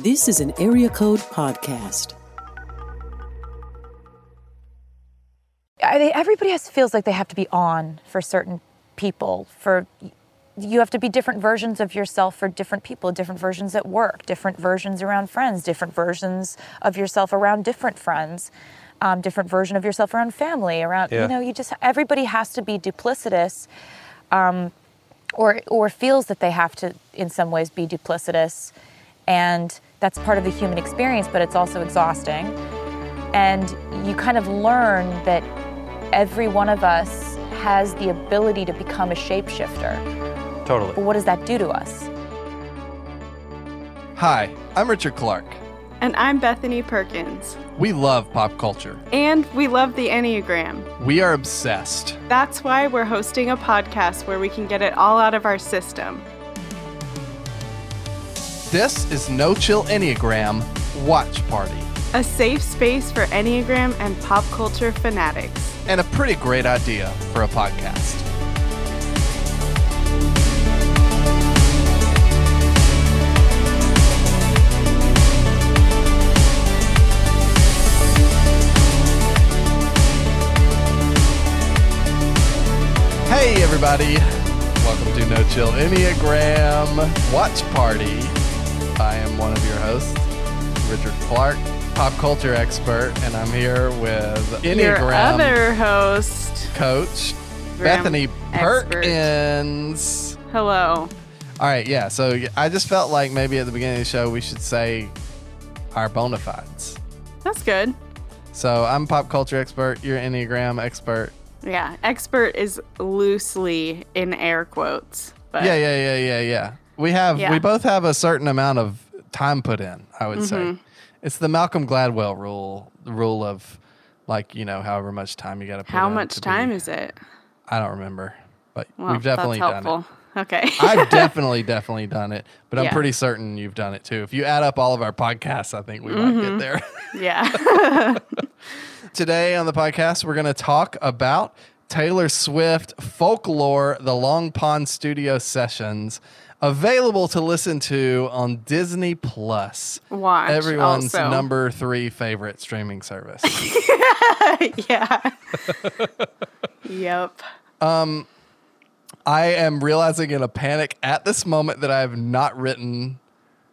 This is an Area Code Podcast. I everybody has feels like they have to be on for certain people. For you have to be different versions of yourself for different people, different versions at work, different versions around friends, different versions of yourself around different friends, um, different version of yourself around family. Around Yeah. you know, you just everybody has to be duplicitous, um, or or feels that they have to in some ways be duplicitous, and that's part of the human experience. But it's also exhausting and you kind of learn that every one of us has the ability to become a shapeshifter. Totally. But Totally. what does that do to us? Hi, I'm Richard Clark. And I'm Bethany Perkins. We love pop culture. And we love the Enneagram. We are obsessed. That's why we're hosting a podcast where we can get it all out of our system. This is No Chill Enneagram Watch Party, A safe space for Enneagram and pop culture fanatics. and a pretty great idea for a podcast. Hey, everybody. Welcome to No Chill Enneagram Watch Party. I am one of your hosts, Richard Clark, pop culture expert, and I'm here with Your Enneagram other host. coach, Gram Bethany expert. Perkins. Hello. All right, yeah. So I just felt like maybe at the beginning of the show we should say our bona fides. That's good. So I'm pop culture expert. You're Enneagram expert. Yeah, expert is loosely in air quotes. But Yeah, yeah, yeah, yeah, yeah. We have Yeah. we both have a certain amount of time put in. I would Mm-hmm. say it's the Malcolm Gladwell rule. The rule of like you know however much time you got to put. how much time be- is it? I don't remember, but Well, we've definitely done it. Okay. I've definitely, definitely done it, but I'm pretty certain you've done it too. If you add up all of our podcasts, I think we might Mm-hmm. get there. yeah. Today on the podcast, we're going to talk about Taylor Swift Folklore, the Long Pond Studio Sessions, available to listen to on Disney Plus, Watch. everyone's also. number three favorite streaming service. yeah. yep. Um, I am realizing in a panic at this moment that I have not written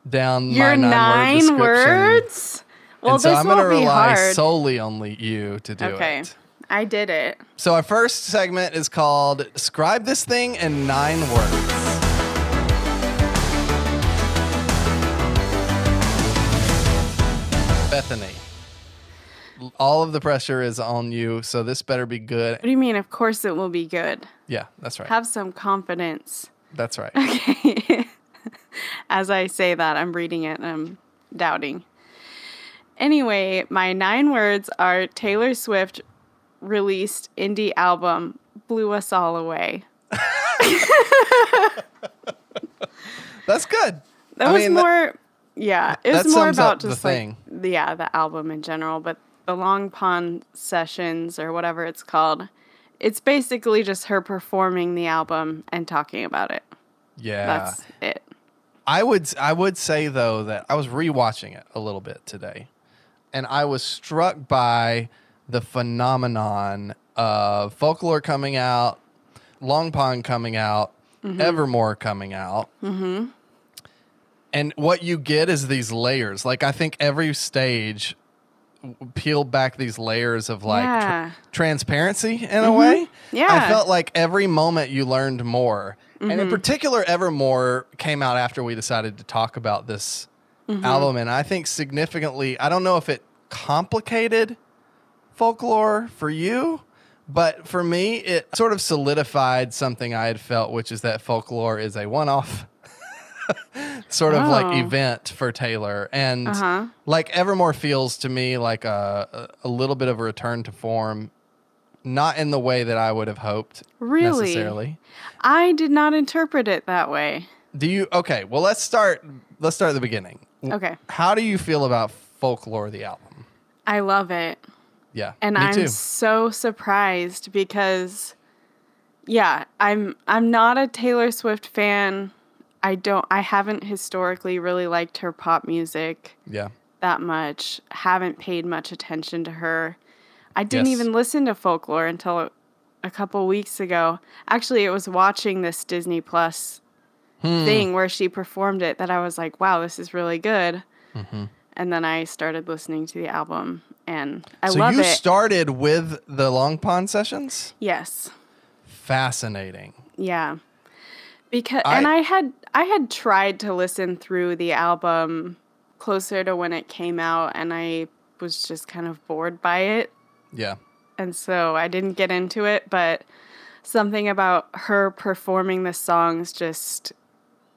down Your my nine, nine word words? Well, and so this I'm won't be rely hard. solely on you to do it. okay. it. I did it. So our first segment is called "Describe this thing in nine words." Bethany, all of the pressure is on you, so this better be good. What do you mean? Of course it will be good. Yeah, that's right. Have some confidence. That's right. Okay. As I say that, I'm reading it and I'm doubting. Anyway, my nine words are Taylor Swift released indie album Blew Us All Away. That's good. That I was mean, that- more, yeah, it that more about the just thing. like, yeah, the album in general, but the Long Pond sessions or whatever it's called, it's basically just her performing the album and talking about it. Yeah. That's it. I would I would say though that I was rewatching it a little bit today, and I was struck by the phenomenon of folklore coming out, Long Pond coming out, Evermore coming out. Mm-hmm. And what you get is these layers. Like I think every stage peeled back these layers of like tr- Yeah. transparency in a mm-hmm. way. Yeah. I felt like every moment you learned more. And in mm-hmm. particular, Evermore came out after we decided to talk about this mm-hmm. album. And I think significantly, I don't know if it complicated folklore for you, but for me, it sort of solidified something I had felt, which is that folklore is a one off sort of like Oh. event for Taylor. And Uh-huh. like Evermore feels to me like a, a little bit of a return to form, not in the way that I would have hoped Really? necessarily. I did not interpret it that way. Do you okay, well let's start let's start at the beginning. Okay. How do you feel about Folklore the album? I love it. Yeah. And I'm too. so surprised because yeah, I'm I'm not a Taylor Swift fan I don't I haven't historically really liked her pop music Yeah. that much. Haven't paid much attention to her. I didn't Yes. even listen to folklore until a couple weeks ago. Actually, it was watching this Disney Plus Hmm. thing where she performed it that I was like, "Wow, this is really good." Mm-hmm. And then I started listening to the album, and I so love you it. started with the Long Pond sessions? yes, Fascinating. yeah. Because I- and I had I had tried to listen through the album closer to when it came out, and I was just kind of bored by it. Yeah. and so I didn't get into it, but something about her performing the songs just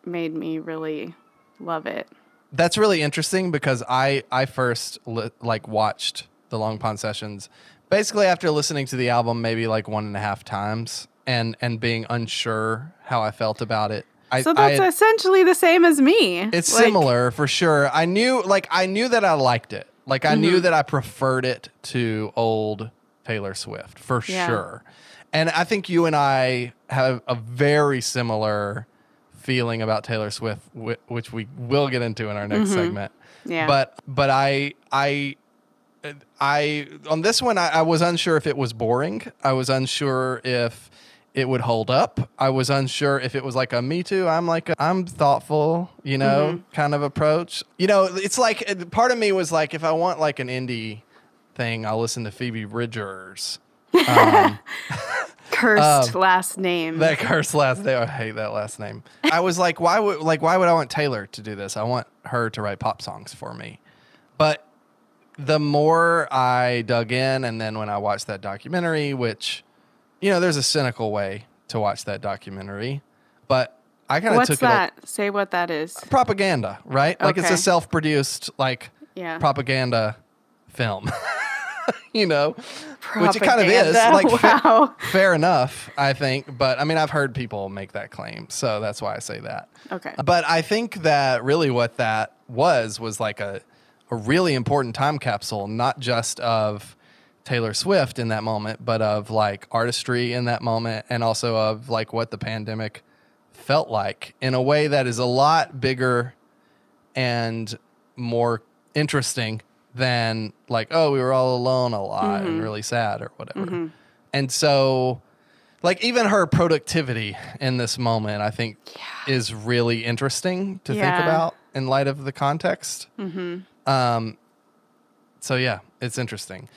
made me really love it. That's really interesting because I I first li- like watched the Long Pond sessions basically after listening to the album maybe like one and a half times and and being unsure how I felt about it. I, So that's had- essentially the same as me. It's Like, similar for sure. I knew like I knew that I liked it. Like I Mm-hmm. knew that I preferred it to old Taylor Swift for Yeah. sure. And I think you and I have a very similar feeling about Taylor Swift which we will get into in our next segment. Mm-hmm. Yeah. But but I I I on this one I, I was unsure if it was boring. I was unsure if it would hold up. I was unsure if it was like a me too. I'm like a, I'm thoughtful, you know, kind of approach. You know, it's like part of me was like if I want like an indie thing, I'll listen to Phoebe Bridgers. Um, cursed last name. that cursed last name. I hate that last name. I was like, why would like why would I want Taylor to do this? I want her to write pop songs for me. But the more I dug in, and then when I watched that documentary, which you know, there's a cynical way to watch that documentary, but I kind of What's took that? Say what that is. propaganda, right? Like it's a self-produced like Yeah. propaganda film. you know, which it kind of is. Propaganda. Like fa- fair enough, I think. But I mean, I've heard people make that claim, so that's why I say that. Okay. But I think that really what that was was like a a really important time capsule, not just of Taylor Swift in that moment, but of like artistry in that moment, and also of like what the pandemic felt like in a way that is a lot bigger and more interesting than like oh we were all alone a lot and mm-hmm. really sad or whatever. Mm-hmm. And so like even her productivity in this moment i think is really interesting to think about in light of the context. Mm-hmm. Um so yeah it's interesting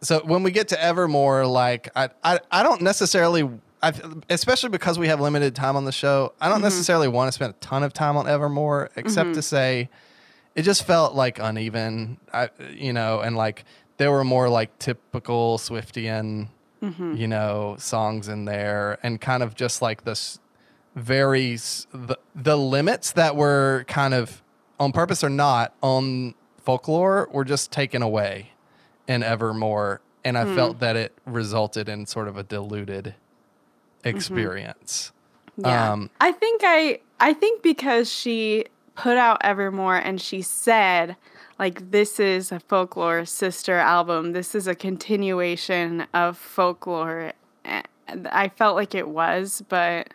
so when we get to evermore like i i, I don't necessarily I, especially because we have limited time on the show i don't mm-hmm. necessarily want to spend a ton of time on evermore except to mm-hmm. say it just felt like uneven I, you know and like there were more like typical swiftian mm-hmm. you know songs in there and kind of just like this very the, the limits that were kind of on purpose or not on folklore were just taken away in evermore and i hmm. felt that it resulted in sort of a diluted mm-hmm. experience Yeah. um I think I I think because she put out Evermore and she said like this is a folklore sister album. This is a continuation of folklore. Eh, I felt like it was, but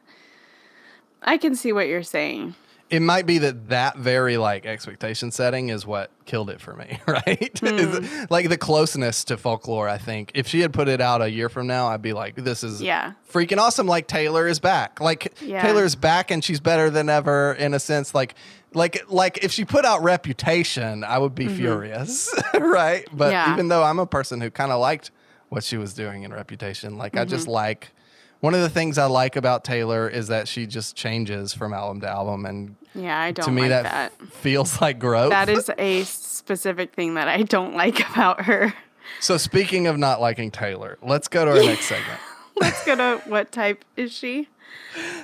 I can see what you're saying. It might be that that very like expectation setting is what killed it for me, right? Is- hmm. like the closeness to folklore. I think if she had put it out a year from now, I'd be like, "This is Yeah. freaking awesome!" Like Taylor is back. Like Yeah. Taylor's back, and she's better than ever in a sense. Like, like, like if she put out Reputation, I would be mm-hmm. furious, right? But Yeah. even though I'm a person who kind of liked what she was doing in Reputation, like I just mm-hmm. like. One of the things I like about Taylor is that she just changes from album to album, and Yeah, I don't to me like that, that. f- feels like growth. That is a specific thing that I don't like about her. so speaking of not liking Taylor, let's go to our next segment. Let's go to what type is she?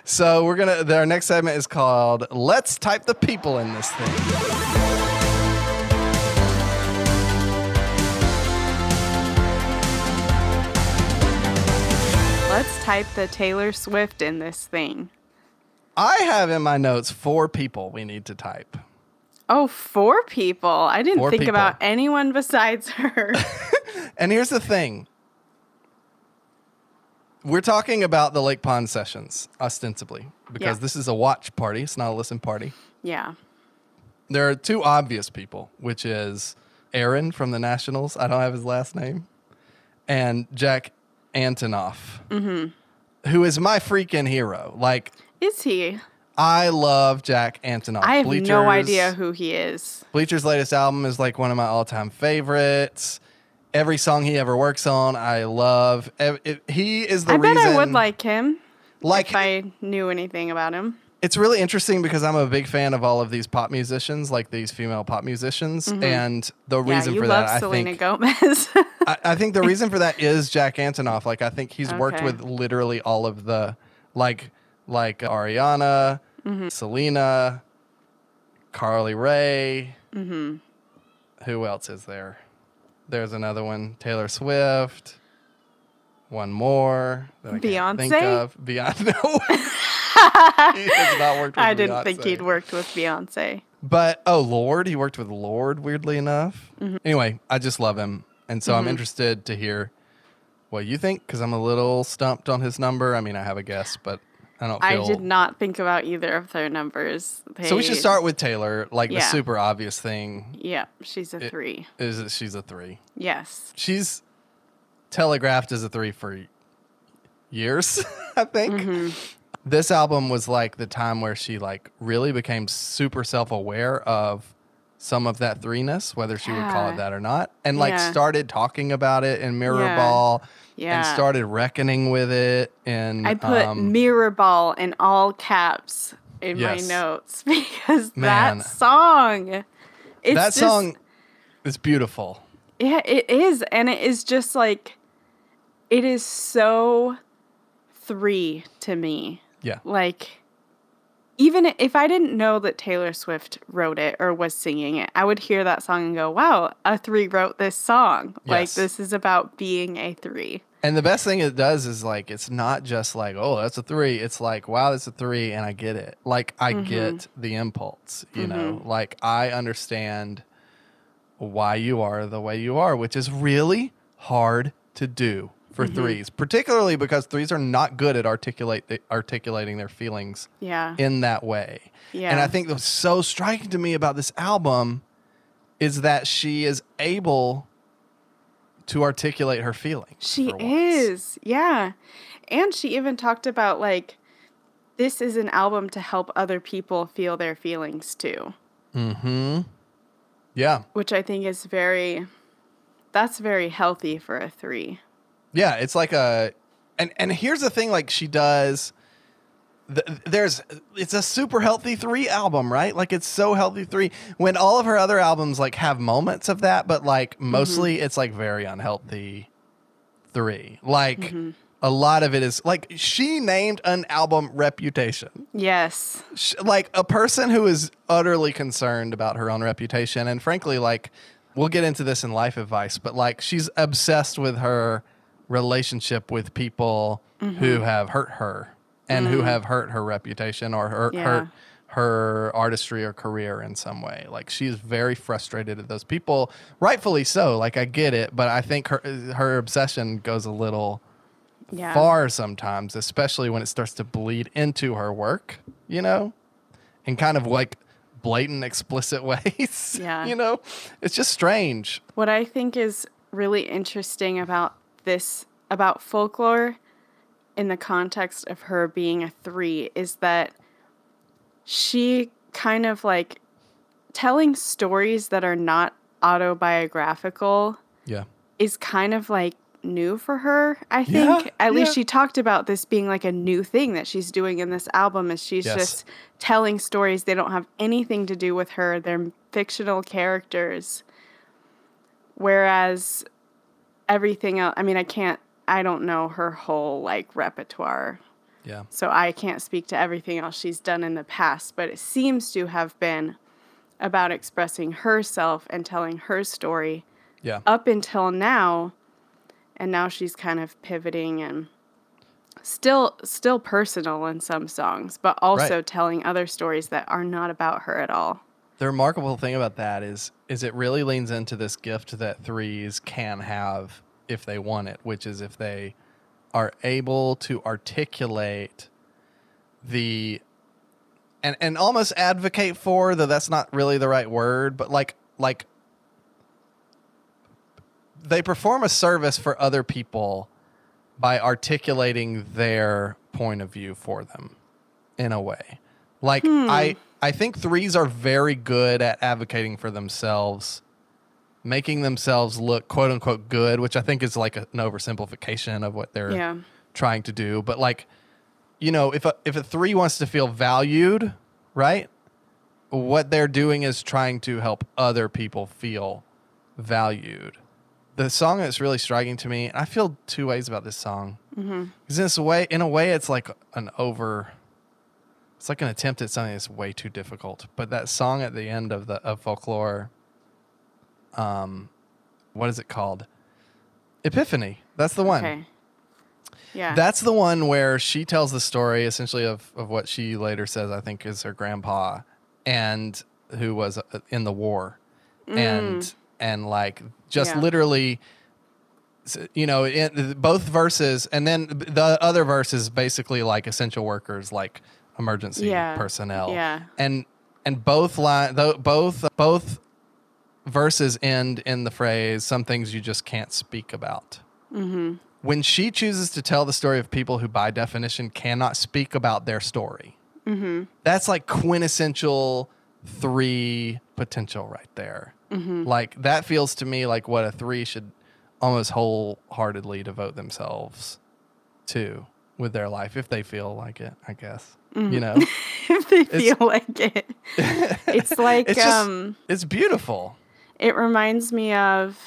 So we're gonna our next segment is called Let's Type the People in This Thing. Let's type the Taylor Swift in this thing. I have in my notes four people we need to type. Oh, four people. I didn't Four think people. about anyone besides her. And here's the thing. We're talking about the Lake Pond sessions, ostensibly, because Yeah. this is a watch party. It's not a listen party. Yeah. There are two obvious people, which is Aaron from the Nationals. I don't have his last name. And Jack Antonoff, Mm-hmm. who is my freaking hero. Like, Is he? I love Jack Antonoff. I have no idea who he is. Bleachers' latest album is like one of my all time favorites. Every song he ever works on, I love. He is the I bet. I would like him like if I knew anything about him. It's really interesting because I'm a big fan of all of these pop musicians, like these female pop musicians, and the Mm-hmm. Yeah, reason for that, I Selena think, Gomez. I, I think the reason for that is Jack Antonoff. Like, I think he's worked with literally all of the, like, like Ariana, Mm-hmm. Selena, Carly Rae. Mm-hmm. Who else is there? There's another one, Taylor Swift. One more that I can't think Beyonce? of. Beyonce. No. he has not worked with I didn't think he'd worked with Beyonce. But oh Lord, he worked with Lorde. Weirdly enough. Mm-hmm. Anyway, I just love him, and so I'm interested to hear what you think because I'm a little stumped on his number. I mean, I have a guess, but I don't I did not think about either of their numbers. So we should start with Taylor. Like the super obvious thing Yeah, she's a three. is that she's a three. Yes. She's telegraphed as a three for years, I think. Mm-hmm. This album was like the time where she like really became super self-aware of some of that threeness, whether she would call it that or not, and like Yeah. started talking about it in Mirror Yeah. Ball Yeah. and started reckoning with it. And I put um, mirror ball in all caps in Yes. my notes because Man. that song. It's that just- song is beautiful. Yeah, it is. And it is just like, it is so three to me. Yeah. Like, even if I didn't know that Taylor Swift wrote it or was singing it, I would hear that song and go, wow, a three wrote this song. Like, this is about being a three. And the best thing it does is like it's not just like oh that's a three. It's like wow that's a three, and I get it. Like I Mm-hmm. get the impulse. You know, like I understand why you are the way you are, which is really hard to do for Mm-hmm. threes, particularly because threes are not good at articulate articulating their feelings Yeah. in that way. Yeah. And I think what's so striking to me about this album is that she is able to articulate her feelings. She is. Yeah. And she even talked about like this is an album to help other people feel their feelings too, Mm-hmm. Yeah. which I think is very that's very healthy for a 3. Yeah. It's like a and and here's the thing, like she does th- there's it's a super healthy three album, right? Like it's so healthy three. When all of her other albums like have moments of that, but like mm-hmm. mostly it's like very unhealthy three. Like mm-hmm. a lot of it is like she named an album Reputation. Yes. sh- like a person who is utterly concerned about her own reputation and frankly like we'll get into this in life advice but like she's obsessed with her relationship with people who mm-hmm. have hurt her and who mm. have hurt her reputation or hurt Yeah. hurt her artistry or career in some way like she's very frustrated at those people rightfully so like i get it but i think her her obsession goes a little Yeah. far sometimes, especially when it starts to bleed into her work, you know, in kind of like blatant, explicit ways. Yeah. you know, it's just strange. What I think is really interesting about this, about folklore in the context of her being a three, is that she kind of like telling stories that are not autobiographical Yeah. is kind of like new for her, I Yeah, think. At least she talked about this being like a new thing that she's doing in this album is she's Yes. just telling stories they don't have anything to do with her. They're fictional characters. Whereas everything else, I mean, I can't I don't know her whole like repertoire. Yeah. So I can't speak to everything else she's done in the past, but it seems to have been about expressing herself and telling her story Yeah. up until now and now she's kind of pivoting and still still personal in some songs but also Right. telling other stories that are not about her at all The remarkable thing about that is is it really leans into this gift that threes can have if they want it, which is if they are able to articulate the and and almost advocate for though that's not really the right word but like like they perform a service for other people by articulating their point of view for them in a way. Like hmm. i i think threes are very good at advocating for themselves making themselves look quote unquote good which i think is like a, an oversimplification of what they're Yeah. trying to do. But like you know if a if a three wants to feel valued right what they're doing is trying to help other people feel valued. The song that's really striking to me i feel two ways about this song. Mm-hmm. Because in this way in a way it's like an over it's like an attempt at something that's way too difficult but that song at the end of the of folklore um what is it called epiphany that's the one Okay. Yeah. that's the one where she tells the story essentially of, of what she later says, I think, is her grandpa and who was uh, in the war. And, and like, just Yeah. literally, you know, in, both verses, and then the other verse is basically like essential workers, like emergency Yeah. personnel. Yeah. And, and both line, both, both verses end in the phrase, some things you just can't speak about mm-hmm. when she chooses to tell the story of people who, by definition, cannot speak about their story, mm-hmm. that's like quintessential three potential right there. Mm-hmm. Like that feels to me like what a three should almost wholeheartedly devote themselves to with their life if they feel like it. I guess you know if they feel like it. It's like it's just um it's beautiful. it reminds me of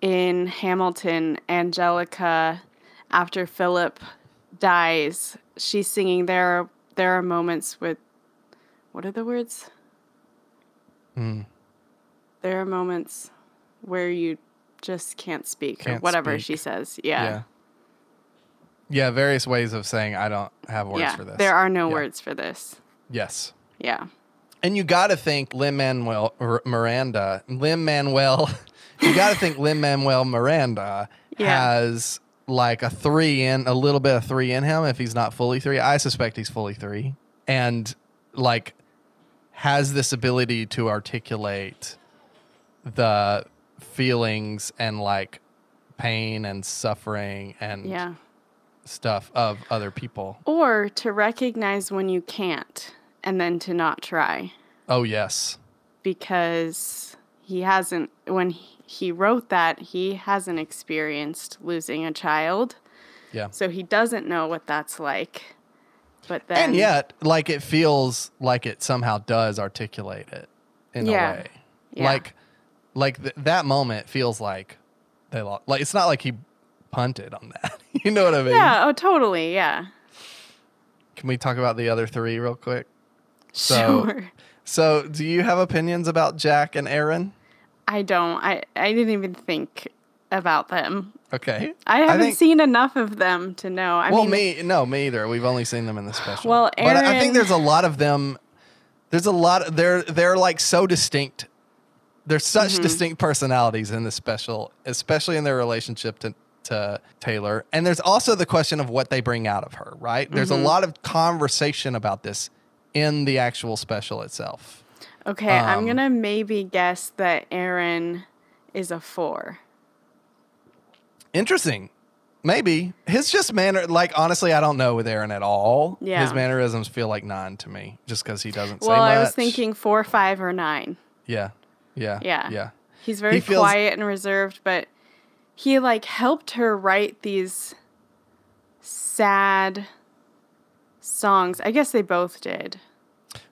in Hamilton, Angelica after Philip dies, she's singing there there are moments with what are the words? Hmm. There are moments where you just can't speak or Can't whatever speak. she says. Yeah. Yeah. Yeah, various ways of saying I don't have words Yeah. for this. There are no Yeah. words for this. Yes. Yeah. And you got to think Lin Manuel Miranda, Lin Manuel, you got to think Lin Manuel Miranda Yeah. has like a three in, a little bit of three in him if he's not fully three. I suspect he's fully three. And like has this ability to articulate the feelings and like pain and suffering and Yeah. Stuff of other people. Or to recognize when you can't and then to not try. Oh, yes. because he hasn't when he- wrote that he hasn't experienced losing a child Yeah. so he doesn't know what that's like but then and yet like it feels like it somehow does articulate it in Yeah. a way Yeah. like like th- that moment feels like they lost like it's not like he punted on that. You know what i mean? Yeah oh totally yeah. Can we talk about the other three real quick? So- sure. so do you have opinions about jack and aaron? I don't. I i didn't even think about them. Okay. I haven't think- seen enough of them to know. I well mean me no me either. We've only seen them in the special. Well, but i I think there's a lot of them. There's a lot they're they're like so distinct. There's such Mm-hmm. distinct personalities in the special especially in their relationship to to Taylor and there's also the question of what they bring out of her right there's Mm-hmm. a lot of conversation about this in the actual special itself okay i'm um, gonna maybe guess that aaron is a four interesting maybe his just manner like honestly i don't know with aaron at all Yeah. his mannerisms feel like nine to me just because he doesn't say well i was thinking four five or nine Yeah. Yeah. Yeah. Yeah. He's very feels- quiet and reserved, but he like helped her write these sad songs. I guess they both did.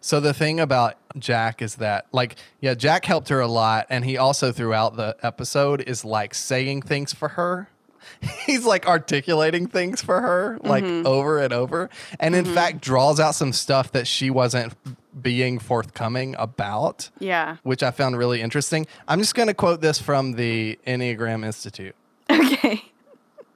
So the thing about Jack is that like yeah, Jack helped her a lot and he also throughout the episode is like saying things for her. He's like articulating things for her like Mm-hmm. over and over and in fact draws out some stuff that she wasn't being forthcoming about, Yeah. which I found really interesting. I'm just going to quote this from the Enneagram Institute. Okay.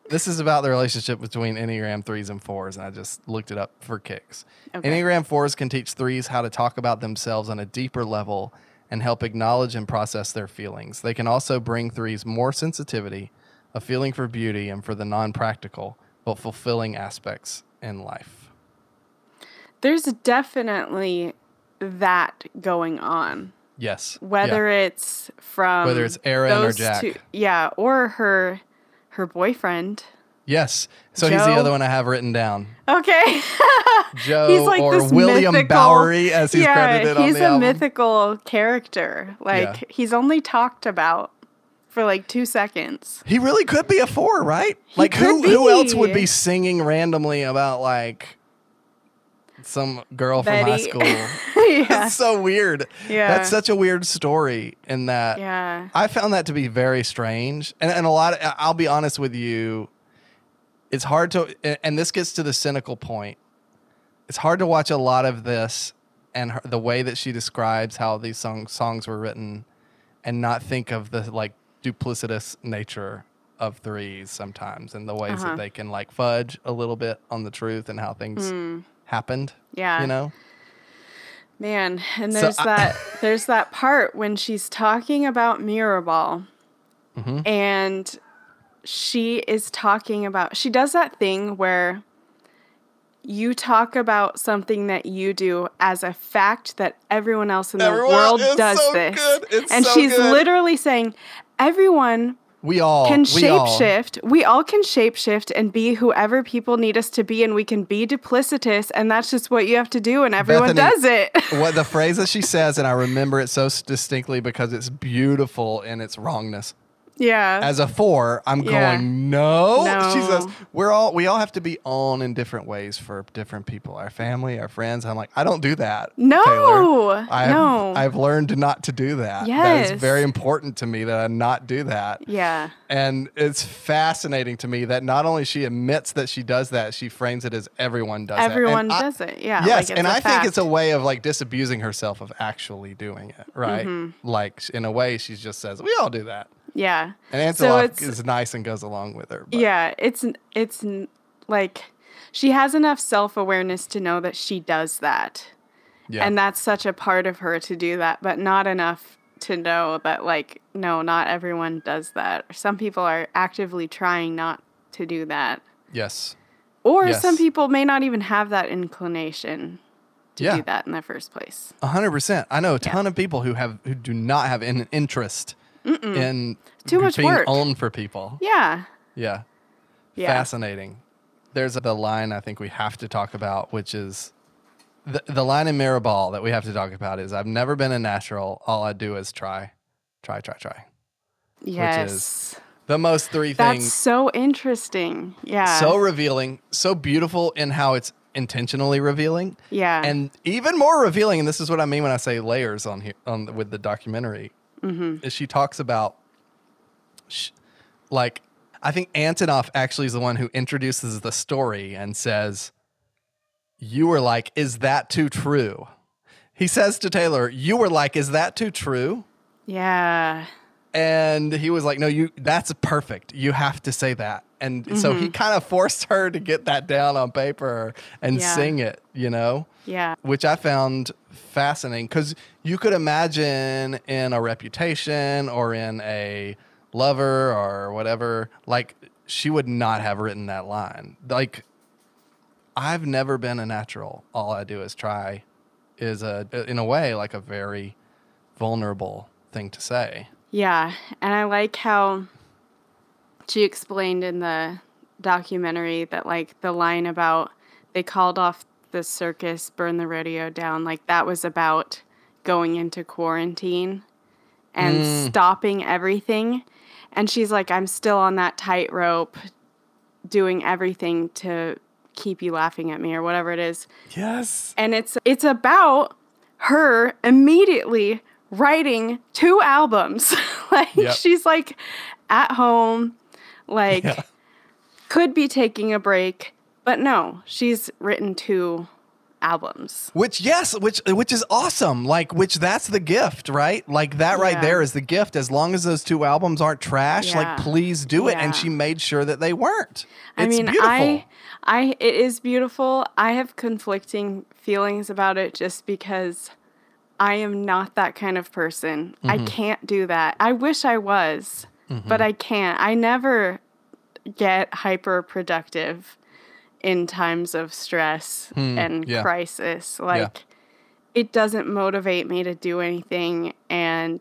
This is about the relationship between Enneagram threes and fours, and I just looked it up for kicks. Okay. Enneagram fours can teach threes how to talk about themselves on a deeper level and help acknowledge and process their feelings. They can also bring threes more sensitivity, a feeling for beauty, and for the non practical, but fulfilling aspects in life. There's definitely that going on. Yes. Whether Yeah. it's from Whether it's Aaron or Jack. two- yeah, or her her boyfriend. Yes. So he's the other one I have written down. Okay. Joe he's like or this William mythical, Bowery as he's yeah, credited on he's the a album. mythical character. Like Yeah. he's only talked about for like two seconds. He really could be a four, right? Like who could who else would be. be singing randomly about like some girl from high school? yeah. That's so weird. Yeah. That's such a weird story in that Yeah. I found that to be very strange. And, and a lot of, I'll be honest with you, it's hard to, and- this gets to the cynical point. It's hard to watch a lot of this and her, the way that she describes how these song, songs were written and not think of the like duplicitous nature of threes sometimes and the ways Uh-huh. that they can like fudge a little bit on the truth and how things happened. Yeah. You know? Man, and So there's I- that there's that part when she's talking about Mirrorball, Mm-hmm. and she is talking about she does that thing where you talk about something that you do as a fact that everyone else in the world does so this, and so she's good. literally saying everyone We all can we all- shapeshift. We all can shapeshift and be whoever people need us to be, and we can be duplicitous, and that's just what you have to do, and everyone Bethany, does it. what the phrase that she says, and I remember it so distinctly because it's beautiful in its wrongness. Yeah. As a four, I'm Yeah. going no. She says we're all we all have to be on in different ways for different people, our family, our friends. I'm like I don't do that. No, Taylor. I've, no. I've learned not to do that. that Yes. is very important to me that I not do that. yeah. And it's fascinating to me that not only she admits that she does that, she frames it as everyone does that. Everyone I- does it. Yeah. Yes, like, and I think it's a way of like disabusing herself of actually doing it, right? Mm-hmm. Like in a way, she just says, "We all do that," Yeah. and So Antonoff it's- is nice and goes along with her. But Yeah. It's it's like she has enough self awareness to know that she does that, yeah, and that's such a part of her to do that, but not enough to know that like no, not everyone does that. Some people are actively trying not to do that, yes, or Yes. some people may not even have that inclination to Yeah. do that in the first place. a hundred percent. I know a ton of people who have who do not have an interest in Too much being work. owned for people. Yeah. Yeah. Yeah. Fascinating. There's the line I think we have to talk about, which is the, the line in Mirrorball that we have to talk about is I've never been a natural. All I do is try, try, try, try. Yes. The most three That's things. so interesting. Yeah. So revealing, so beautiful in how it's intentionally revealing. yeah. And even more revealing, and this is what I mean when I say layers on here on with the documentary, Mm-hmm. is she talks about, sh- like, I think Antonoff actually is the one who introduces the story and says, "You were like, is that too true?" He says to Taylor, "You were like, is that too true?" yeah. And he was like, "No, you. That's perfect. You have to say that." And so Mm-hmm. he kind of forced her to get that down on paper and Yeah. sing it. You know Yeah. which I found fascinating because you could imagine in a reputation or in a lover or whatever, like she would not have written that line. Like, I've never been a natural. All I do is try, is a in a way like a very vulnerable thing to say. Yeah. And I like how she explained in the documentary that, like, the line about they called off the circus, burn the rodeo down, like, that was about going into quarantine and hmm. stopping everything. And she's like, I'm still on that tightrope doing everything to keep you laughing at me or whatever it is. Yes. and it's it's about her immediately writing two albums. like Yep. she's like at home, like Yeah. could be taking a break, but no, she's written two albums. Which yes, which which is awesome. Like which that's the gift, right? Like that right there is the gift. As long as those two albums aren't trash, Yeah. like please do it. Yeah. And she made sure that they weren't. I It's mean, beautiful. I I it is beautiful. I have conflicting feelings about it just because I am not that kind of person. I Mm-hmm. can't do that. I wish I was, but I can't. I never get hyper productive in times of stress and Hmm, yeah. crisis. Like it doesn't motivate me to do anything and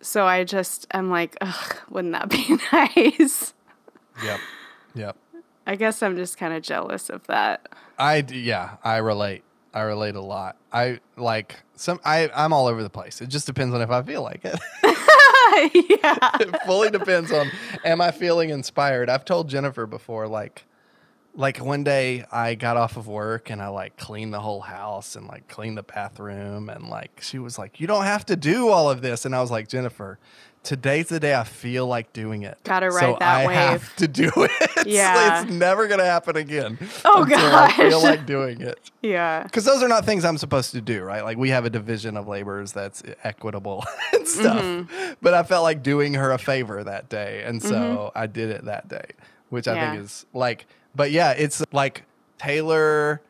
so I just I'm like, ugh, wouldn't that be nice? Yep. Yep. I guess I'm just kind of jealous of that. I, yeah, I relate. I relate a lot. I like some. I I'm all over the place. It just depends on if I feel like it. yeah. it fully depends on am I feeling inspired. I've told Jennifer before, like, like one day I got off of work and I like cleaned the whole house and like cleaned the bathroom and like she was like, "You don't have to do all of this," and I was like, Jennifer. Today's the day I feel like doing it. Gotta so ride that I wave. have to do it. Yeah. it's never gonna happen again. Oh, until I feel like doing it. Yeah. Because those are not things I'm supposed to do, right? Like we have a division of labors that's equitable and stuff. Mm-hmm. But I felt like doing her a favor that day. And so I did it that day, which I think is like, but yeah, it's like Taylor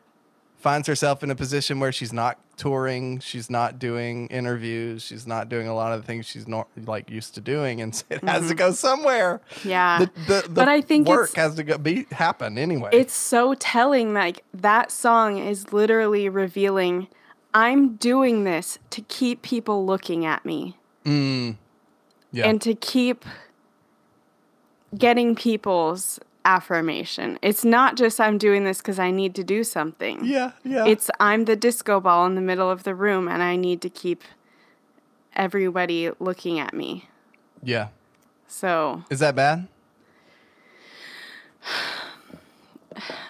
finds herself in a position where she's not touring, she's not doing interviews, she's not doing a lot of the things she's not like used to doing, and it has to go somewhere. Mm-hmm. Yeah. The, the, the But I think work has to go, be happen anyway. It's so telling like that song is literally revealing I'm doing this to keep people looking at me Mm. yeah. and to keep getting people's affirmation. It's not just I'm doing this cuz I need to do something. yeah, yeah. It's I'm the disco ball in the middle of the room and I need to keep everybody looking at me. yeah. So, Is that bad?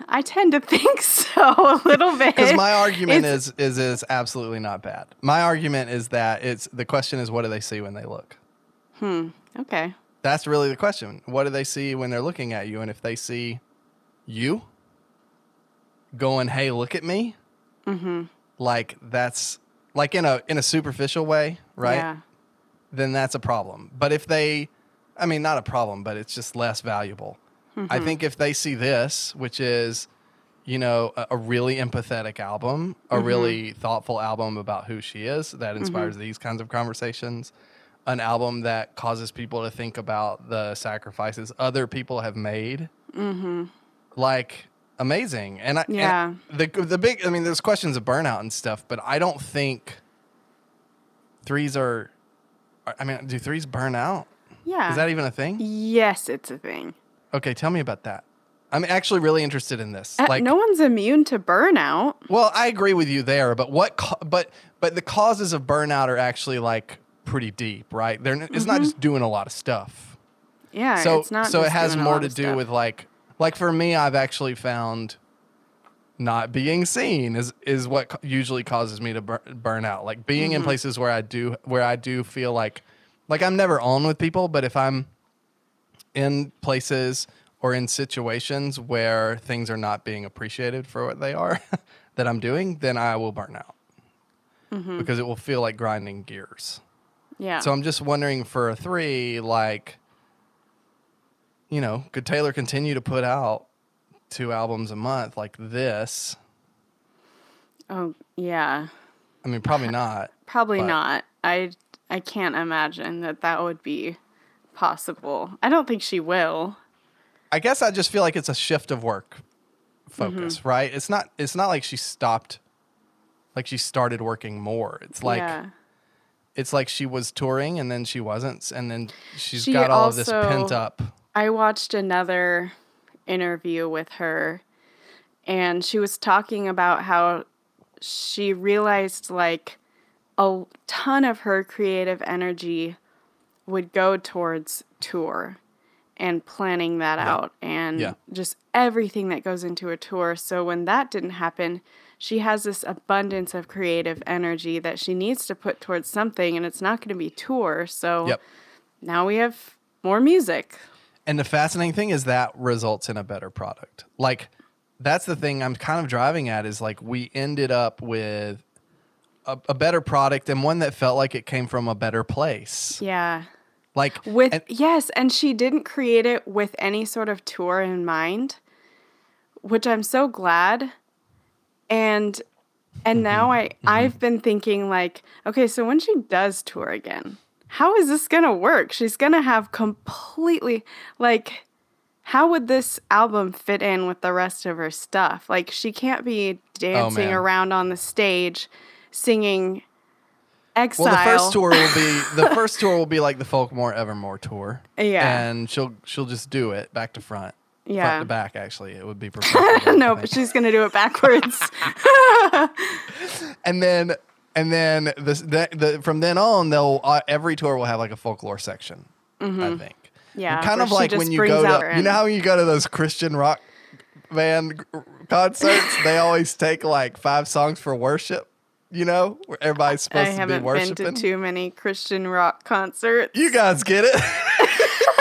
I tend to think so a little bit. Because my argument It's- is is is absolutely not bad. My argument is that it's the question is what do they see when they look? Hmm. Okay. That's really the question. What do they see when they're looking at you? And if they see you going, "Hey, look at me," mm-hmm. like that's like in a in a superficial way, right? Yeah. Then that's a problem. But if they, I mean, not a problem, but it's just less valuable. I mm-hmm. think if they see this, which is, you know, a, a really empathetic album, a mm-hmm. really thoughtful album about who she is that inspires mm-hmm. these kinds of conversations, an album that causes people to think about the sacrifices other people have made, like amazing. And I, and Yeah. the the big, I mean, there's questions of burnout and stuff, but I don't think threes are. I mean, do threes burn out? Yeah. Is that even a thing? yes, it's a thing. Okay, tell me about that. I'm actually really interested in this. Uh, Like, no one's immune to burnout. well, I agree with you there, but what? ca- but but the causes of burnout are actually like pretty deep, right? They're it's not just doing a lot of stuff. Yeah, So it's not. so it has more to do stuff. with like like for me, I've actually found not being seen is is what usually causes me to bur- burn out. Like being Mm-hmm. in places where I do where I do feel like like I'm never on with people, but if I'm in places or in situations where things are not being appreciated for what they are that I'm doing, then I will burn out Mm-hmm. because it will feel like grinding gears. Yeah. So I'm just wondering for a three, like, you know, could Taylor continue to put out two albums a month like this? oh yeah, I mean, probably not. probably But- not. I I can't imagine that that would be possible. I don't think she will. I guess I just feel like it's a shift of work focus, Mm-hmm. right? It's not. It's not like she stopped. Like she started working more. It's like yeah. It's like she was touring and then she wasn't, and then she's She got all of this pent up. I watched another interview with her and she was talking about how she realized like a ton of her creative energy would go towards tour and planning that out and Yeah. just everything that goes into a tour. So when that didn't happen, she has this abundance of creative energy that she needs to put towards something and it's not going to be tour. So Yep. now we have more music. And the fascinating thing is that results in a better product. Like that's the thing I'm kind of driving at is like we ended up with a, a better product and one that felt like it came from a better place. Yeah. Like With and- yes, and she didn't create it with any sort of tour in mind, which I'm so glad. And and mm-hmm. now I mm-hmm. I've been thinking like, okay, so when she does tour again, how is this going to work? She's going to have completely like how would this album fit in with the rest of her stuff? Like she can't be oh, dancing man. around on the stage singing Exile. Well, the first tour will be the first tour will be like the Folkmore Evermore tour. Yeah. and she'll she'll just do it back to front. Yeah. front to back. Actually, it would be preferred. no, but she's gonna do it backwards. and then and then this the, the from then on they'll uh, every tour will have like a folklore section. I think. Mm-hmm. Yeah, kind of like when you go to you know how you go to those Christian rock band concerts, they always take like five songs for worship. You know, where everybody's I supposed to be haven't been worshiping. to too many Christian rock concerts. you guys get it.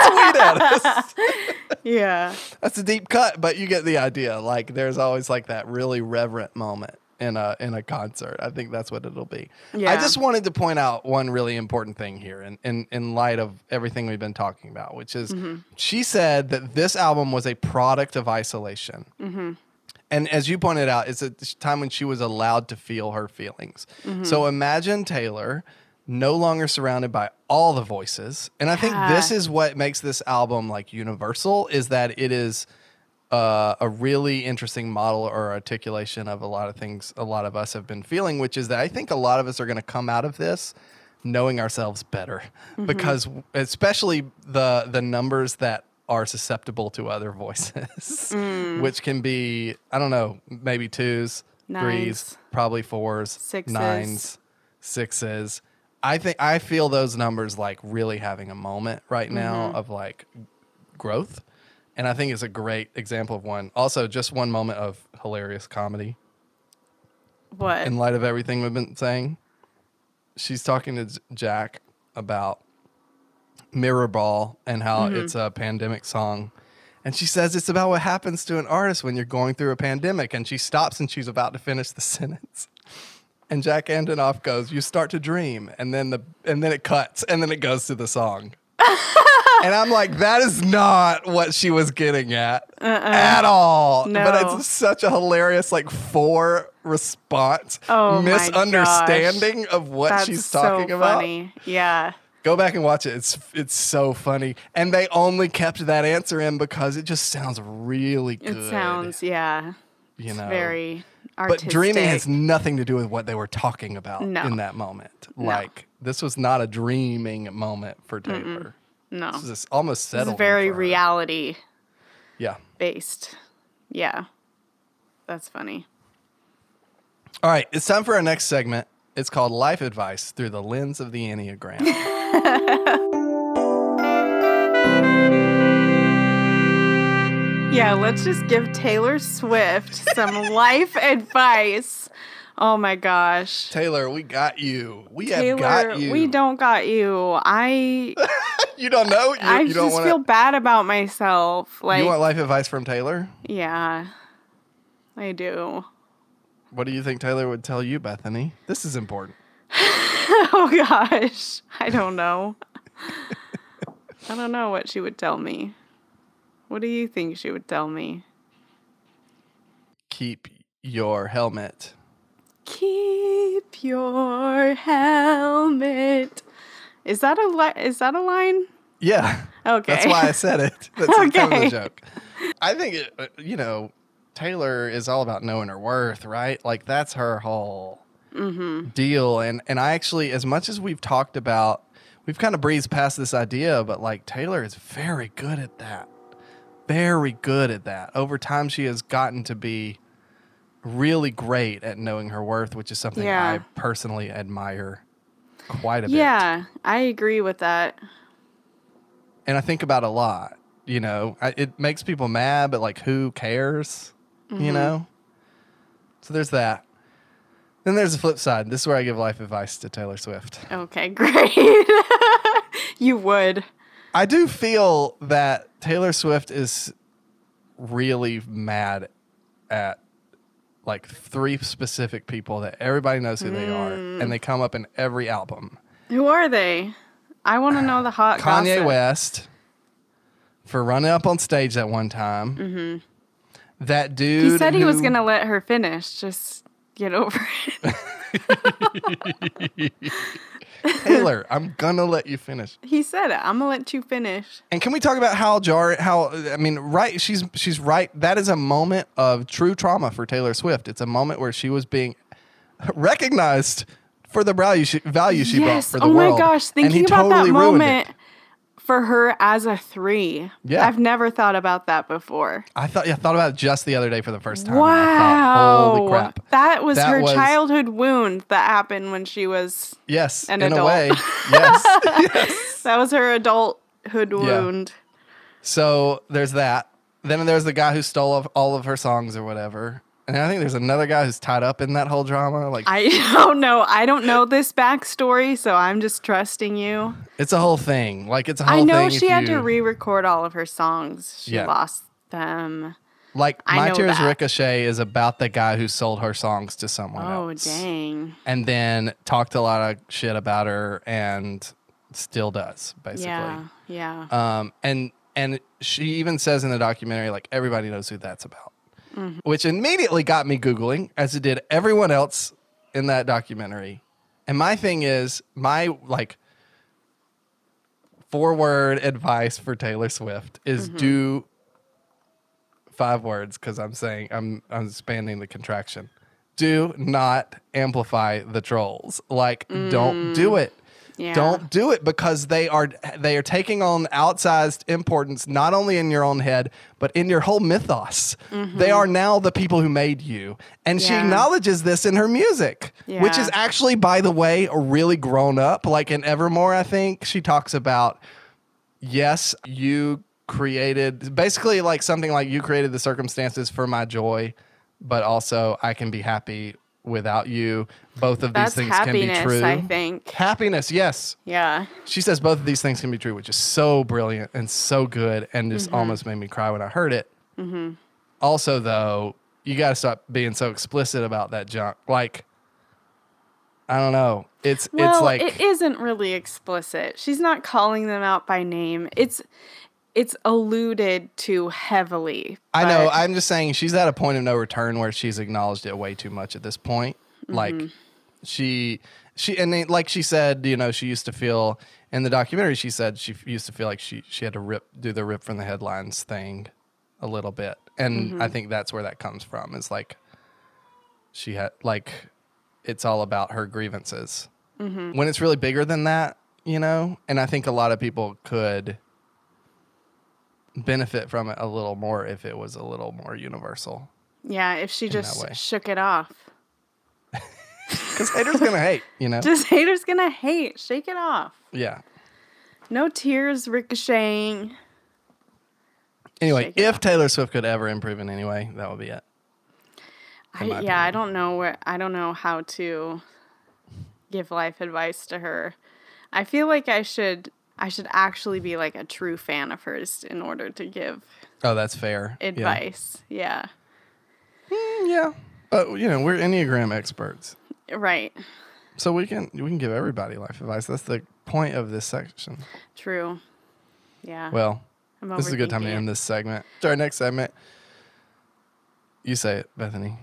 Tweet at us. yeah. That's a deep cut, but you get the idea. Like there's always like that really reverent moment in a in a concert. I think that's what it'll be. I just wanted to point out one really important thing here in, in, in light of everything we've been talking about, which is Mm-hmm. she said that this album was a product of isolation. Mm-hmm. And as you pointed out, it's a time when she was allowed to feel her feelings. Mm-hmm. So imagine Taylor no longer surrounded by all the voices. And I think this is what makes this album like universal is that it is uh, a really interesting model or articulation of a lot of things a lot of us have been feeling, which is that I think a lot of us are going to come out of this knowing ourselves better because especially the the numbers that are susceptible to other voices, which can be I don't know maybe twos, threes, probably fours, Sixes. nines, sixes. I think I feel those numbers like really having a moment right now Mm-hmm. of like growth. And I think it's a great example of one. Also, just one moment of hilarious comedy What? in light of everything we've been saying. She's talking to Jack about Mirror Ball and how Mm-hmm. it's a pandemic song. And she says it's about what happens to an artist when you're going through a pandemic. And she stops and she's about to finish the sentence. And Jack Antonoff goes, "You start to dream," and then the and then it cuts, and then it goes to the song. and I'm like, that is not what she was getting at uh-uh. at all. No. But Uh-uh. It's such a hilarious, like, four response Oh misunderstanding of what That's she's talking so about. funny. Yeah. Go back and watch it. It's it's so funny, and they only kept that answer in because it just sounds really good. It sounds, yeah. you It's know, very but dreaming has nothing to do with what they were talking about No. in that moment. Like this was not a dreaming moment for Taylor. no. This is almost This settled. is very reality Yeah. based. Yeah. That's funny. All right, it's time for our next segment. It's called Life Advice Through the Lens of the Enneagram. Yeah, let's just give Taylor Swift some life advice. Oh my gosh. Taylor, we got you. We have Taylor, got you. we don't got you. I You don't know? You, I you just want feel bad about myself. Like You want life advice from Taylor? yeah. I do. What do you think Taylor would tell you, Bethany? This is important. Oh gosh. I don't know. I don't know what she would tell me. What do you think she would tell me? Keep your helmet. Keep your helmet. Is that a li- is that a line? Yeah. Okay. That's why I said it. That's kind of a joke. I think it, uh, you know, Taylor is all about knowing her worth, right? Like that's her whole Mm-hmm. deal. And and I actually, as much as we've talked about, we've kind of breezed past this idea, but like Taylor is very good at that. Very good at that. Over time, she has gotten to be really great at knowing her worth, which is something Yeah. I personally admire quite a bit. Yeah, I agree with that. and I think about a lot. You know, I, it makes people mad, but like, who cares? Mm-hmm. You know. So there's that. Then there's the flip side. This is where I give life advice to Taylor Swift. Okay, great. you would. I do feel that Taylor Swift is really mad at like three specific people that everybody knows who they are, Mm. and they come up in every album. Who are they? I want to know the hot Kanye gossip. West for running up on stage that one time. Mm-hmm. That dude. He said he was who- gonna let her finish. Just get over it. Taylor, I'm gonna let you finish. He said it. I'm gonna let you finish. And can we talk about how jar how I mean right she's she's right that is a moment of true trauma for Taylor Swift. It's a moment where she was being recognized for the value she, value she brought for the oh world. my gosh, and he thinking about totally that moment it. For her as a three. Yeah. I've never thought about that before. I thought yeah, I thought about it just the other day for the first time. Wow. thought, Holy crap. That was That her was- childhood wound that happened when she was Yes, An in a adult. way. Yes. yes. that was her adulthood wound. So there's that. Then there's the guy who stole all of her songs or whatever. And I think there's another guy who's tied up in that whole drama. Like I don't know. I don't know this backstory, so I'm just trusting you. it's a whole thing. Like it's a whole I know she had to re-record all of her songs. She Yeah. lost them. Like My Tears that. Ricochet is about the guy who sold her songs to someone Oh else. dang. And then talked a lot of shit about her and still does, basically. Yeah. Yeah. Um, and and she even says in the documentary, like everybody knows who that's about, Mm-hmm. which immediately got me googling, as it did everyone else in that documentary. And my thing is, my like four word advice for Taylor Swift is Mm-hmm. do five words because I'm saying I'm I'm expanding the contraction. Do not amplify the trolls. Like, don't do it. Yeah. Don't do it because they are they are taking on outsized importance not only in your own head but in your whole mythos. They are now the people who made you, and she Mm-hmm. Acknowledges this in her music, which is actually, by the way, really grown up. Like in Evermore, I think she talks about yes, you created basically like something like you created the circumstances for my joy, but also I can be happy without you. Both of That's these things can be happiness, true. I think. Happiness, yes. Yeah. She says both of these things can be true, which is so brilliant and so good and just Mm-hmm. almost made me cry when I heard it. Also, though, you got to stop being so explicit about that junk. Like, I don't know. It's Well, it's like it isn't really explicit. She's not calling them out by name. It's it's alluded to heavily. I know. I'm just saying she's at a point of no return where she's acknowledged it way too much at this point. Like mm-hmm. she she and then, like she said, you know, she used to feel in the documentary. She said she used to feel like she she had to rip do the rip from the headlines thing a little bit, and mm-hmm. I think that's where that comes from. Is like she had like it's all about her grievances mm-hmm. when it's really bigger than that, you know. And I think a lot of people could benefit from it a little more if it was a little more universal. yeah, if she just shook it off. Because haters gonna hate, you know. Just haters gonna hate. Shake it off. yeah. No tears ricocheting. Anyway, if off. Taylor Swift could ever improve in any way, that would be it. I, yeah, my I don't know where I don't know how to give life advice to her. I feel like I should I should actually be like a true fan of hers in order to give Oh, that's fair. Advice. Yeah. Mm, yeah. But you know, we're Enneagram experts. Right. So we can we can give everybody life advice. That's the point of this section. True. Yeah. Well, this is a good time to end this segment. To our next segment. You say it, Bethany.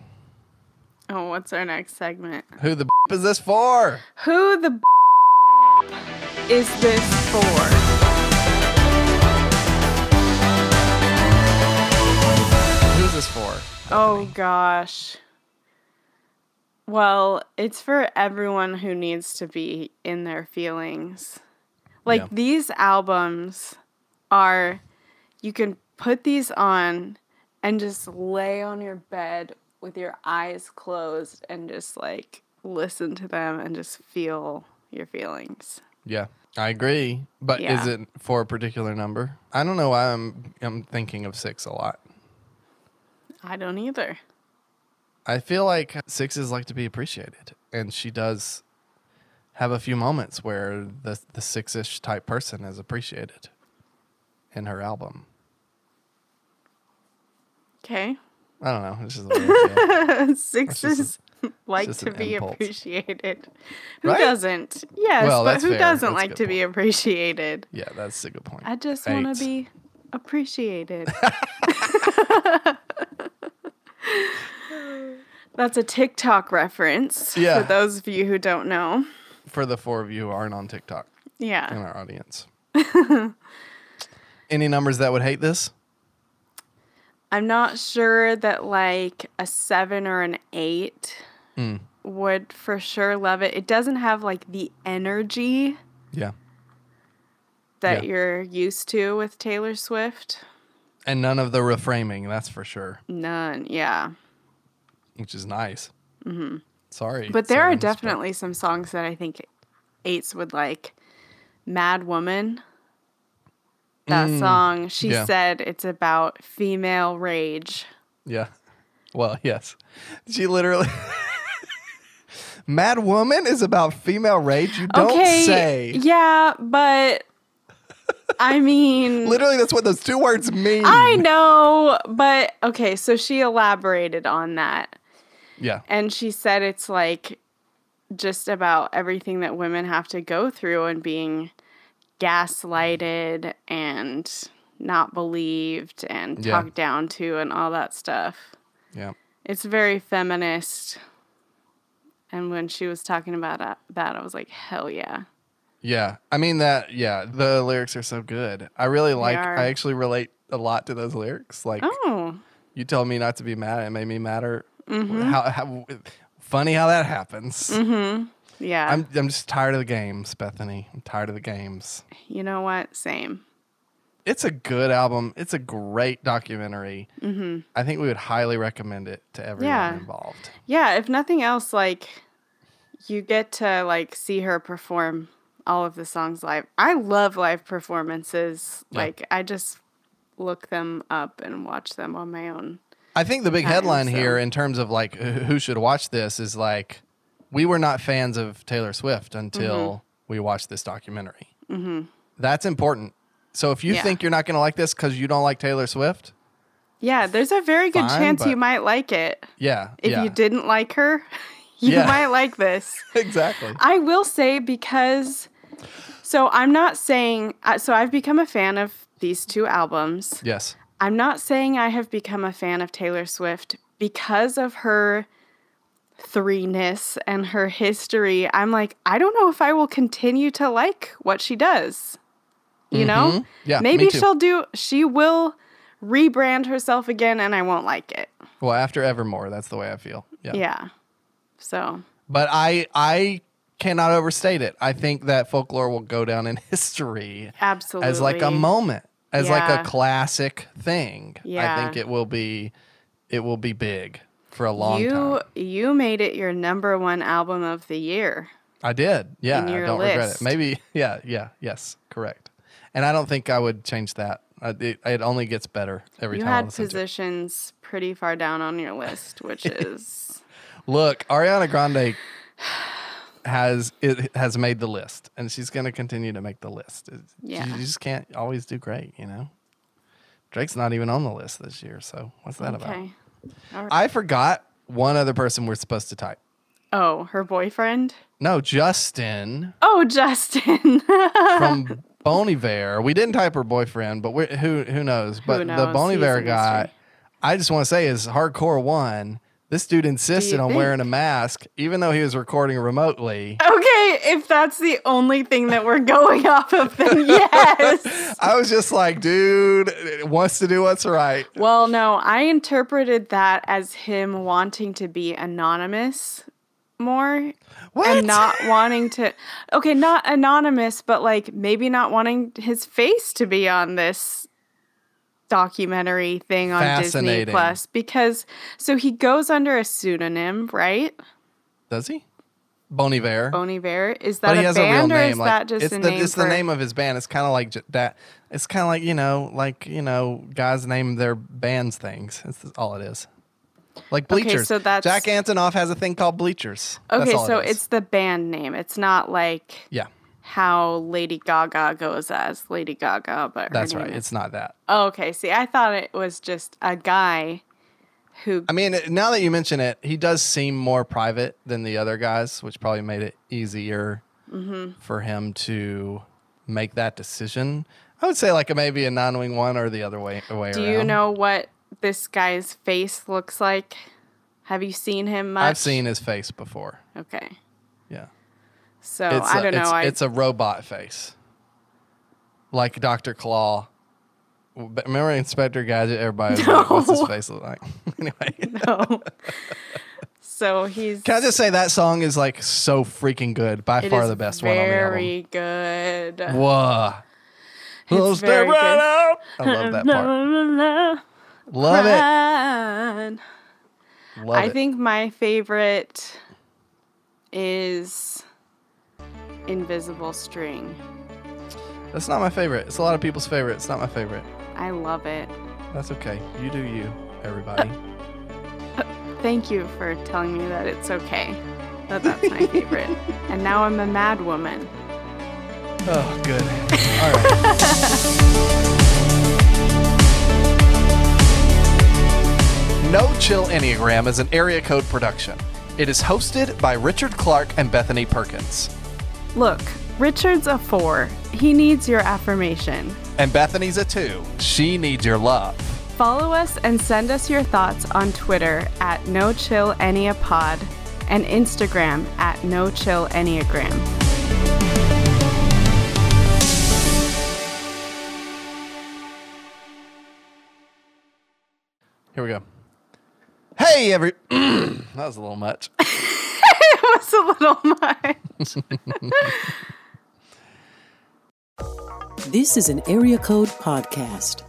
Oh, what's our next segment? Who the b- is this for? Who the is this for? Who's this for? Oh gosh. Well, it's for everyone who needs to be in their feelings. Like Yeah. these albums are you can put these on and just lay on your bed with your eyes closed and just like listen to them and just feel your feelings. Yeah, I agree. But is it for a particular number? I don't know why I'm I'm thinking of six a lot. I don't either. I feel like sixes like to be appreciated, and she does have a few moments where the the six-ish type person is appreciated in her album. Okay. I don't know. It's just the way I feel. Sixes like to be impulse. appreciated. Who Right? doesn't? Yes, Well, but who fair. doesn't That's like to be appreciated? yeah, that's a good point. I just want to be appreciated. That's a TikTok reference Yeah. for those of you who don't know. for the four of you who aren't on TikTok Yeah. in our audience. Any numbers that would hate this? I'm not sure that like a seven or an eight Hmm. would for sure love it. It doesn't have like the energy Yeah. that Yeah. you're used to with Taylor Swift. And none of the reframing, that's for sure, None. Yeah. which is nice. Mm-hmm. Sorry. But there are definitely some songs that I think eights would like. Mad Woman. That song, she Mm, yeah. said it's about female rage. Yeah. Well, yes. She literally. Mad Woman is about female rage. You don't okay. say. Yeah, but I mean, Literally, that's what those two words mean. I know, but okay, so she elaborated on that. Yeah. And she said it's like just about everything that women have to go through and being gaslighted and not believed and Yeah. talked down to and all that stuff. Yeah. It's very feminist. And when she was talking about that, that I was like, hell yeah. Yeah. I mean, that, yeah, the lyrics are so good. I really like. I actually relate a lot to those lyrics. Like, Oh, you told me not to be mad. It made me madder. Mm-hmm. How, how, funny how that happens. yeah. I'm, I'm just tired of the games, Bethany. I'm tired of the games. you know what? Same. It's a good album. It's a great documentary. Mm-hmm. I think we would highly recommend it to everyone Yeah. involved. Yeah, if nothing else, like you get to like see her perform all of the songs live. I love live performances. Yeah. Like I just look them up and watch them on my own. I think the big Time, headline so- here, in terms of like who should watch this, is like we were not fans of Taylor Swift until Mm-hmm. we watched this documentary. Mm-hmm. That's important. So if you Yeah. think you're not going to like this because you don't like Taylor Swift, Yeah, there's a very good Fine, chance you might like it. yeah, If yeah, you didn't like her, you Yeah. might like this. exactly. I will say because so I'm not saying uh, so I've become a fan of these two albums. yes, I'm not saying I have become a fan of Taylor Swift because of her threeness and her history. I'm like, I don't know if I will continue to like what she does. You know? Mhm. Yeah, Maybe she'll do she will rebrand herself again and I won't like it. Well, after Evermore, that's the way I feel. Yeah. Yeah. So, But I I cannot overstate it. I think that folklore will go down in history absolutely. as like a moment, as like a classic thing. Yeah. I think it will be it will be big for a long you time. you made it your number one album of the year. I did. Yeah, I don't regret it. Maybe yeah, yeah, yes, correct. And I don't think I would change that. It, it only gets better every You time I had positions pretty far down on your list, which is Look, Ariana Grande has it has made the list, and she's going to continue to make the list. It- Yeah. you just can't always do great, you know. Drake's not even on the list this year, so what's that about? okay. I forgot one other person we're supposed to type. Oh, her boyfriend? No, Justin Oh, Justin. from Bon Iver. We didn't type her boyfriend, but we who who knows? But the knows? Bon He's Iver guy. I just want to say is hardcore one. This dude insisted on wearing a mask, even though he was recording remotely. okay, if that's the only thing that we're going off of, then yes. I was just like, dude wants to do what's right. well, no, I interpreted that as him wanting to be anonymous more What? and not wanting to. Okay, not anonymous, but like maybe not wanting his face to be on this documentary thing on Disney Plus because so he goes under a pseudonym, right? Does he? Bon Iver. Bon Iver. Is that but he a has a real name. is Like that just it's the name it's for the name of his band. It's kind of like j- that. It's kind of like you know, like you know, guys name their bands things. It's all it is. Like Bleachers. Okay, so that's- Jack Antonoff has a thing called Bleachers. Okay, so it it's the band name. It's not like yeah, how Lady Gaga goes as Lady Gaga, but that's right. is- It's not that. Oh, okay. See, I thought it was just a guy who. I mean, now that you mention it, he does seem more private than the other guys, which probably made it easier Mm-hmm. for him to make that decision. I would say like a, maybe a non-wing one or the other way. way do around. you know what this guy's face looks like? Have you seen him much? I've seen his face before. Okay. Yeah. So it's I a, don't know. It's, I, it's a robot face, like Doctor Claw. Remember Inspector Gadget? Everybody, like, what's his face look like? anyway, no. so he's can I just say that song is like so freaking good, by far the best one on the album. Very good. Whoa. It's Stay very right good. out. I love that part. Love it. Run. Love I it. think my favorite is Invisible String. That's not my favorite. It's a lot of people's favorite. It's not my favorite. I love it. That's okay. You do you, everybody. Thank you for telling me that it's okay. That that's my favorite. and now I'm a mad woman. oh, good. All right. No Chill Enneagram is an area code production. It is hosted by Richard Clark and Bethany Perkins. Look, Richard's a four. He needs your affirmation. And Bethany's a two. She needs your love. Follow us and send us your thoughts on Twitter at No Chill Enneapod and Instagram at No Chill Enneagram. Here we go. Hey, every. that was a little much. it was a little much. This is an Area Code Podcast.